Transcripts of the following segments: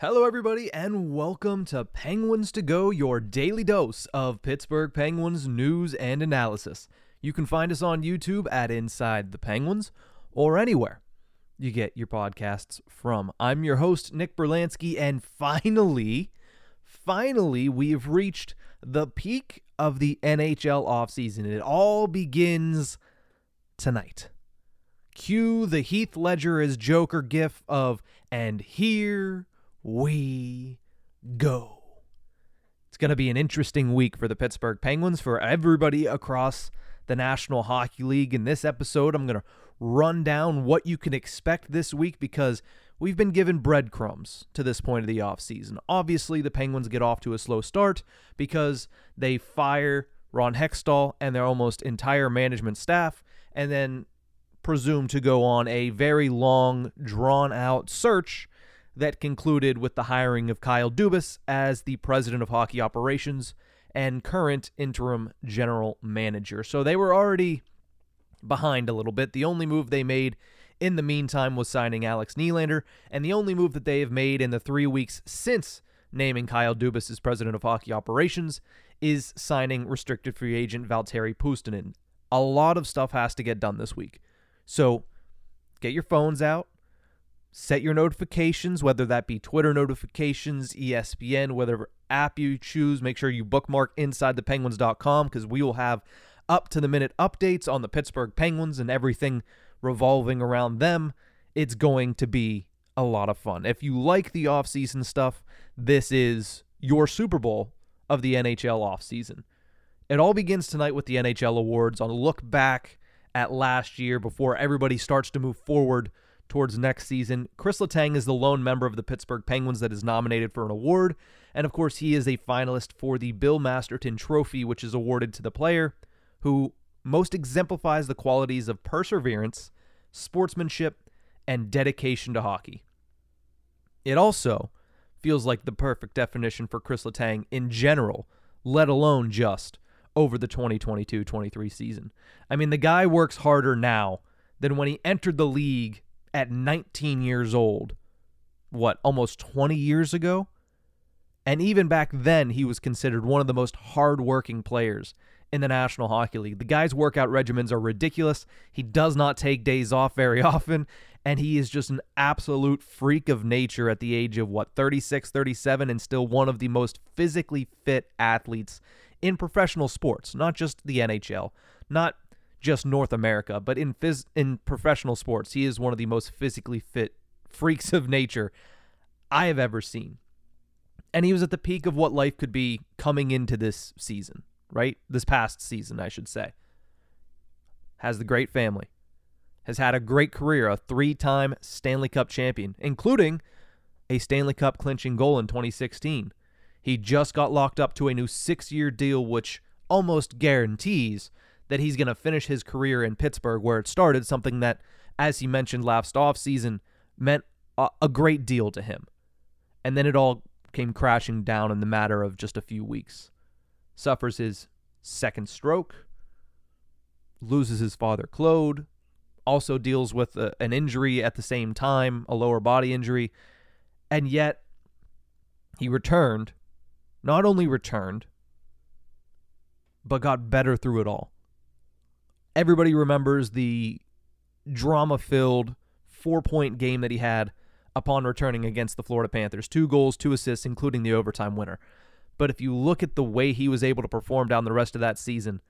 Hello, everybody, and welcome to Penguins to Go, your daily dose of Pittsburgh Penguins news and analysis. You can find us on YouTube at Inside the Penguins or anywhere you get your podcasts from. I'm your host, Nick Brlansky, and finally, finally, we've reached the peak of the NHL offseason. It all begins tonight. Cue the Heath Ledger as Joker gif of, and here we go. It's going to be an interesting week for the Pittsburgh Penguins, for everybody across the National Hockey League. In this episode, I'm going to run down what you can expect this week because we've been given breadcrumbs to this point of the offseason. Obviously, the Penguins get off to a slow start because they fire Ron Hextall and their almost entire management staff, and then presume to go on a very long, drawn out search that concluded with the hiring of Kyle Dubas as the president of hockey operations and current interim general manager. So they were already behind a little bit. The only move they made in the meantime was signing Alex Nylander, and the only move that they have made in the three weeks since naming Kyle Dubas as president of hockey operations is signing restricted free agent Valtteri Puustinen. A lot of stuff has to get done this week. So get your phones out, set your notifications, whether that be Twitter notifications, ESPN, whatever app you choose. Make sure you bookmark InsideThePenguins.com because we will have up to the minute updates on the Pittsburgh Penguins and everything revolving around them. It's going to be a lot of fun. If you like the offseason stuff, this is your Super Bowl of the NHL offseason. It all begins tonight with the NHL awards on a look back at last year before everybody starts to move forward towards next season. Kris Letang is the lone member of the Pittsburgh Penguins that is nominated for an award, and of course, he is a finalist for the Bill Masterton Trophy, which is awarded to the player who most exemplifies the qualities of perseverance, sportsmanship, and dedication to hockey. It also feels like the perfect definition for Kris Letang in general, let alone just over the 2022 23 season. I mean, the guy works harder now than when he entered the league at 19 years old. What, almost 20 years ago? And even back then, he was considered one of the most hardworking players in the National Hockey League. The guy's workout regimens are ridiculous. He does not take days off very often, and he is just an absolute freak of nature at the age of what, 36, 37, and still one of the most physically fit athletes in professional sports, not just the NHL, not just North America, but in phys- in professional sports. He is one of the most physically fit freaks of nature I have ever seen. And he was at the peak of what life could be coming into this season right? This past season, I should say. Has the great family. Has had a great career, a three time Stanley Cup champion, including a Stanley Cup clinching goal in 2016. He just got locked up to a new six year deal, which almost guarantees that he's going to finish his career in Pittsburgh, where it started, something that, as he mentioned last offseason, meant a, a great deal to him. And then it all came crashing down in the matter of just a few weeks suffers his second stroke, loses his father, Claude, also deals with a, an injury at the same time, a lower body injury, and yet he returned, not only returned, but got better through it all. Everybody remembers the drama filled four point game that he had upon returning against the Florida Panthers. Two goals, two assists, including the overtime winner. But if you look at the way he was able to perform down the rest of that season,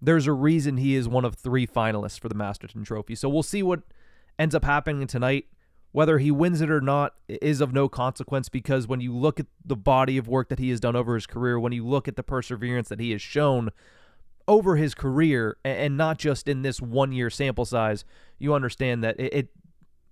there's a reason he is one of three finalists for the Masterton Trophy. So we'll see what ends up happening tonight. Whether he wins it or not is of no consequence because when you look at the body of work that he has done over his career, when you look at the perseverance that he has shown over his career, and not just in this one year sample size, you understand that it, it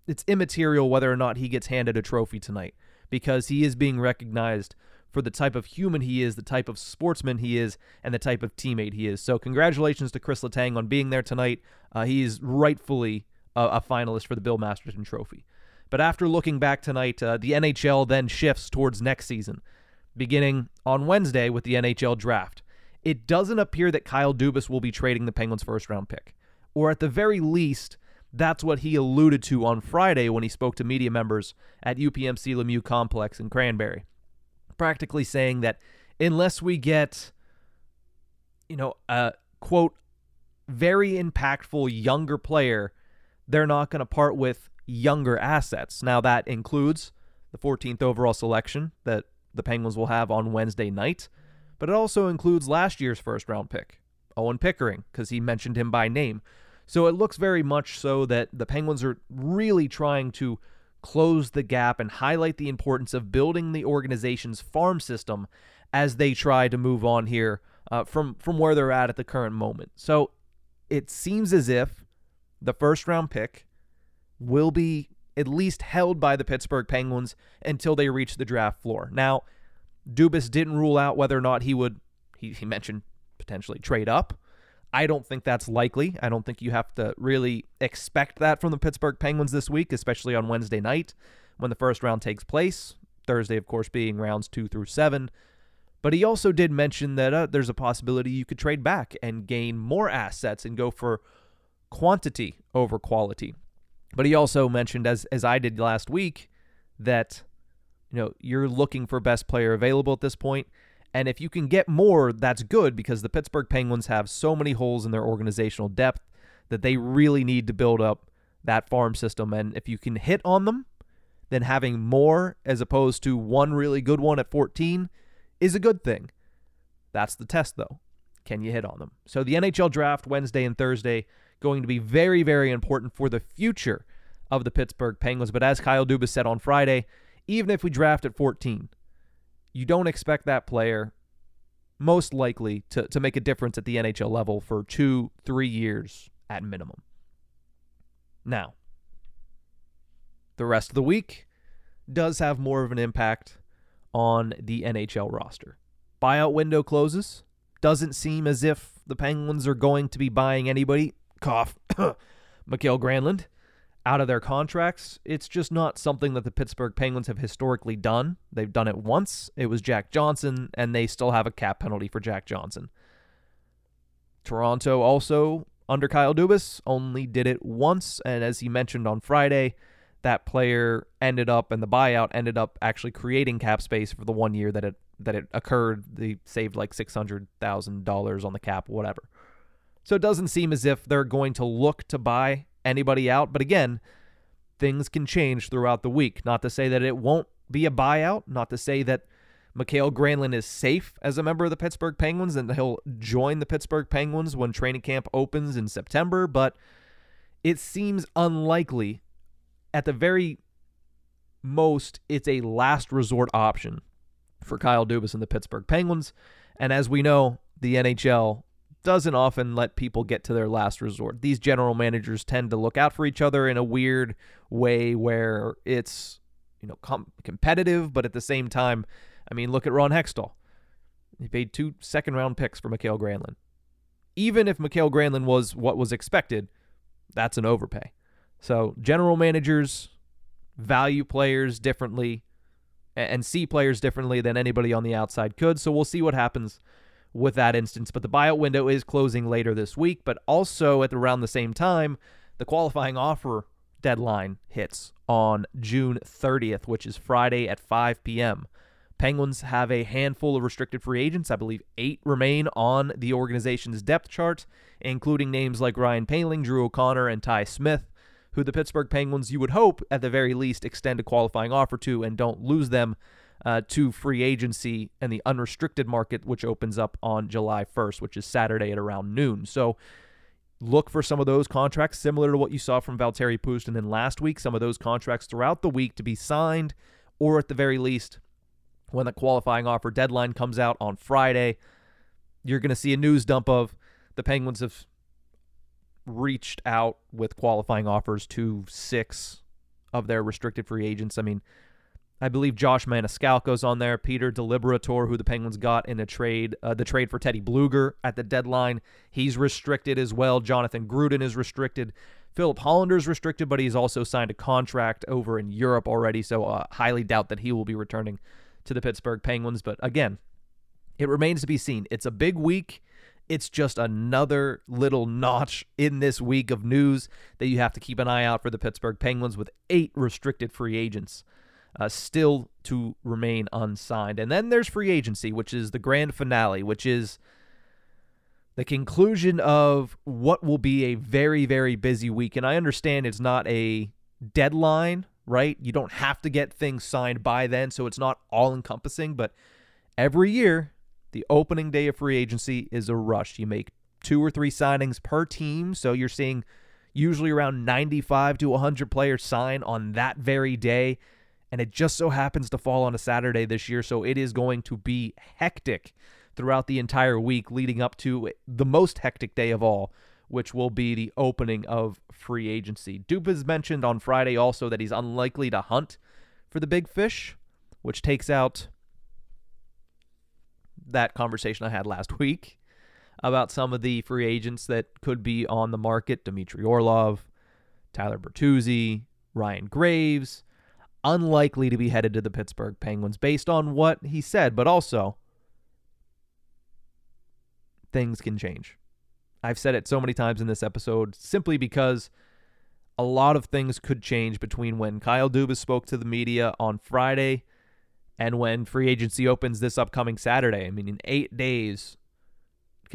it's immaterial whether or not he gets handed a trophy tonight because he is being recognized for the type of human he is, the type of sportsman he is, and the type of teammate he is. So, congratulations to Kris Letang on being there tonight. Uh, he is rightfully a, a, finalist for the Bill Masterton Trophy. But after looking back tonight, uh, the NHL then shifts towards next season, beginning on Wednesday with the NHL draft. It doesn't appear that Kyle Dubas will be trading the Penguins' first round pick, or at the very least, That's what he alluded to on Friday when he spoke to media members at UPMC Lemieux Complex in Cranberry. Practically saying that unless we get, you know, a quote, very impactful younger player, they're not going to part with younger assets. Now, that includes the 14th overall selection that the Penguins will have on Wednesday night, but it also includes last year's first round pick, Owen Pickering, because he mentioned him by name. So it looks very much so that the Penguins are really trying to close the gap and highlight the importance of building the organization's farm system as they try to move on here uh, from from where they're at at the current moment. So it seems as if the first round pick will be at least held by the Pittsburgh Penguins until they reach the draft floor. Now, Dubas didn't rule out whether or not he would. He, he mentioned potentially trade up. I don't think that's likely. I don't think you have to really expect that from the Pittsburgh Penguins this week, especially on Wednesday night when the first round takes place. Thursday, of course, being rounds two through seven. But he also did mention that uh, there's a possibility you could trade back and gain more assets and go for quantity over quality. But he also mentioned, as as I did last week, that you know you're looking for best player available at this point, and if you can get more, that's good because the Pittsburgh Penguins have so many holes in their organizational depth that they really need to build up that farm system. And if you can hit on them, then having more as opposed to one really good one at 14 is a good thing. That's the test, though. Can you hit on them? So the NHL draft Wednesday and Thursday going to be very, very important for the future of the Pittsburgh Penguins. But as Kyle Dubas said on Friday, even if we draft at 14, you don't expect that player most likely to, to make a difference at the NHL level for two, three years at minimum. Now, the rest of the week does have more of an impact on the NHL roster. Buyout window closes. Doesn't seem as if the Penguins are going to be buying anybody. Cough. Mikael Granlund out of their contracts. It's just not something that the Pittsburgh Penguins have historically done. They've done it once. It was Jack Johnson, and they still have a cap penalty for Jack Johnson. Toronto also, under Kyle Dubas, only did it once. And as he mentioned on Friday, that player ended up and the buyout ended up actually creating cap space for the one year that it that it occurred. They saved like six hundred thousand dollars on the cap, whatever. So it doesn't seem as if they're going to look to buy anybody out. But again, things can change throughout the week. Not to say that it won't be a buyout, not to say that Mikael Granlund is safe as a member of the Pittsburgh Penguins and he'll join the Pittsburgh Penguins when training camp opens in September, but it seems unlikely at the very most, it's a last resort option for Kyle Dubas and the Pittsburgh Penguins. And as we know, the NHL doesn't often let people get to their last resort. These general managers tend to look out for each other in a weird way where it's, you know, com- competitive, but at the same time, I mean, look at Ron Hextall. He paid two second round picks for Mikael Granlund. Even if Mikael Granlund was what was expected, that's an overpay. So general managers value players differently and see players differently than anybody on the outside could. So we'll see what happens with that instance. But the buyout window is closing later this week, but also at around the same time, the qualifying offer deadline hits on June 30th, which is Friday at 5 p.m. Penguins have a handful of restricted free agents. I believe eight remain on the organization's depth chart, including names like Ryan Poehling, Drew O'Connor, and Ty Smith who the Pittsburgh Penguins, you would hope, at the very least, extend a qualifying offer to and don't lose them uh, to free agency and the unrestricted market, which opens up on July 1st, which is Saturday at around noon. So look for some of those contracts, similar to what you saw from Valtteri Puustinen last week, some of those contracts throughout the week to be signed, or at the very least, when the qualifying offer deadline comes out on Friday, you're going to see a news dump of the Penguins have reached out with qualifying offers to six of their restricted free agents. I mean, I believe Josh Maniscalco's on there, Peter DiLiberatore, who the Penguins got in a trade, uh, the trade for Teddy Blueger at the deadline. He's restricted as well. Jonathan Gruden is restricted. Filip Hallander's restricted, but he's also signed a contract over in Europe already, so uh, highly doubt that he will be returning to the Pittsburgh Penguins. But again, it remains to be seen. It's a big week It's just another little notch in this week of news that you have to keep an eye out for the Pittsburgh Penguins with eight restricted free agents uh, still to remain unsigned. And then there's free agency, which is the grand finale, which is the conclusion of what will be a very, very busy week. And I understand it's not a deadline, right? You don't have to get things signed by then, so it's not all encompassing. But every year, the opening day of free agency is a rush. You make two or three signings per team, so you're seeing usually around 95 to 100 players sign on that very day. And it just so happens to fall on a Saturday this year, so it is going to be hectic throughout the entire week leading up to the most hectic day of all, which will be the opening of free agency. Dubas mentioned on Friday also that he's unlikely to hunt for the big fish, which takes out that conversation I had last week about some of the free agents that could be on the market Dmitry Orlov, Tyler Bertuzzi, Ryan Graves. Unlikely to be headed to the Pittsburgh Penguins based on what he said, but also things can change. I've said it so many times in this episode simply because a lot of things could change between when Kyle Dubas spoke to the media on Friday and when free agency opens this upcoming Saturday. I mean, in eight days,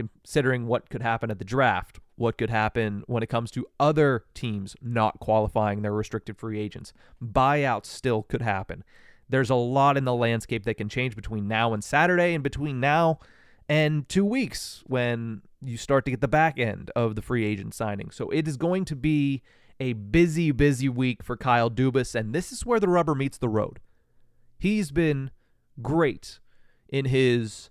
considering what could happen at the draft, what could happen when it comes to other teams not qualifying their restricted free agents, buyouts still could happen. There's a lot in the landscape that can change between now and Saturday, and between now and two weeks when you start to get the back end of the free agent signing. So it is going to be a busy, busy week for Kyle Dubas, and this is where the rubber meets the road. He's been great in his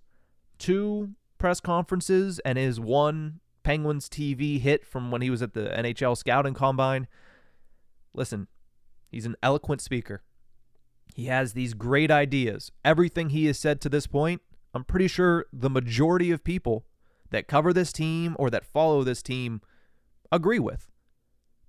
two press conferences and his one Penguins TV hit from when he was at the NHL scouting combine. Listen, he's an eloquent speaker. He has these great ideas. Everything he has said to this point I'm pretty sure the majority of people that cover this team or that follow this team agree with.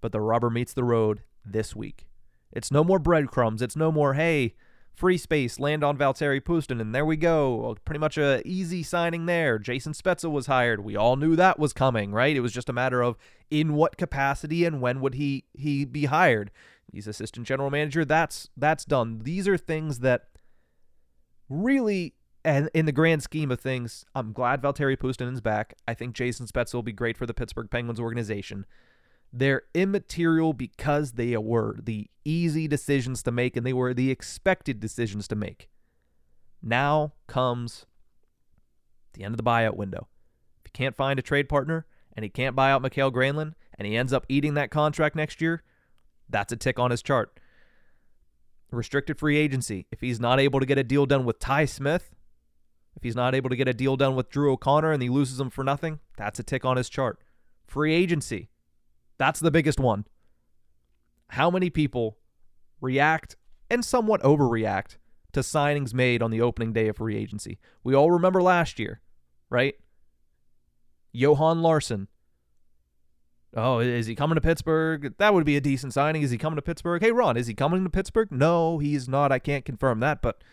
But the rubber meets the road this week. It's no more breadcrumbs. It's no more, hey, free space, land on Valtteri Pustin, and there we go. Pretty much a easy signing there. Jason Spezza was hired. We all knew that was coming, right? It was just a matter of in what capacity and when would he he be hired. He's assistant general manager. That's that's done. These are things that really and in the grand scheme of things, I'm glad Valtteri Puustinen's back. I think Jason Spezza will be great for the Pittsburgh Penguins organization. They're immaterial because they were the easy decisions to make and they were the expected decisions to make. Now comes the end of the buyout window. If you can't find a trade partner and he can't buy out Mikael Granlund and he ends up eating that contract next year, that's a tick on his chart. Restricted free agency. If he's not able to get a deal done with Ty Smith, if he's not able to get a deal done with Drew O'Connor and he loses him for nothing, that's a tick on his chart. Free agency. That's the biggest one. How many people react and somewhat overreact to signings made on the opening day of free agency? We all remember last year, right? Johan Larsson. Oh, is he coming to Pittsburgh? That would be a decent signing. Is he coming to Pittsburgh? Hey, Ron, is he coming to Pittsburgh? No, he's not. I can't confirm that, but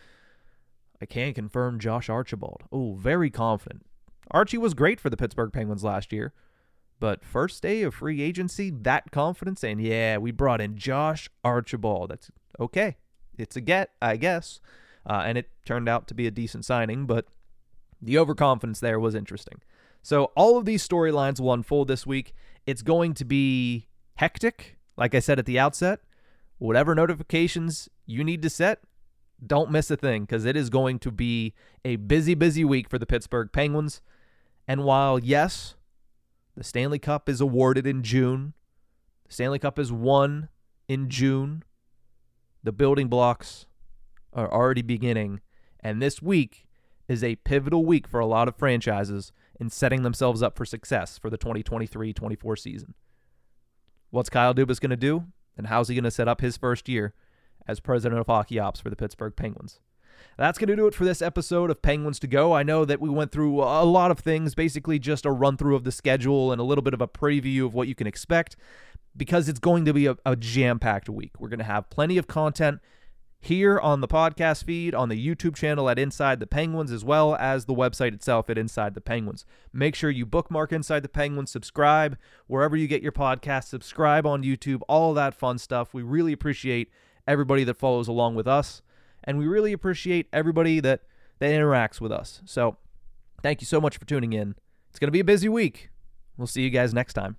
I can confirm Josh Archibald. Oh, very confident. Archie was great for the Pittsburgh Penguins last year. But first day of free agency, that confidence, and yeah, we brought in Josh Archibald. That's okay. It's a get, I guess. Uh, and it turned out to be a decent signing, but the overconfidence there was interesting. So all of these storylines will unfold this week. It's going to be hectic, like I said at the outset. Whatever notifications you need to set, don't miss a thing because it is going to be a busy, busy week for the Pittsburgh Penguins. And while, yes, the Stanley Cup is awarded in June, the Stanley Cup is won in June, the building blocks are already beginning. And this week is a pivotal week for a lot of franchises in setting themselves up for success for the 2023 24 season. What's Kyle Dubas going to do? And how's he going to set up his first year as president of hockey ops for the Pittsburgh Penguins. That's going to do it for this episode of Penguins to Go. I know that we went through a lot of things, basically just a run through of the schedule and a little bit of a preview of what you can expect because it's going to be a, a jam packed week. We're going to have plenty of content here on the podcast feed, on the YouTube channel at Inside the Penguins, as well as the website itself at Inside the Penguins. Make sure you bookmark Inside the Penguins, subscribe wherever you get your podcast, subscribe on YouTube, all that fun stuff. We really appreciate everybody that follows along with us, and we really appreciate everybody that, that interacts with us. So thank you so much for tuning in. It's going to be a busy week. We'll see you guys next time.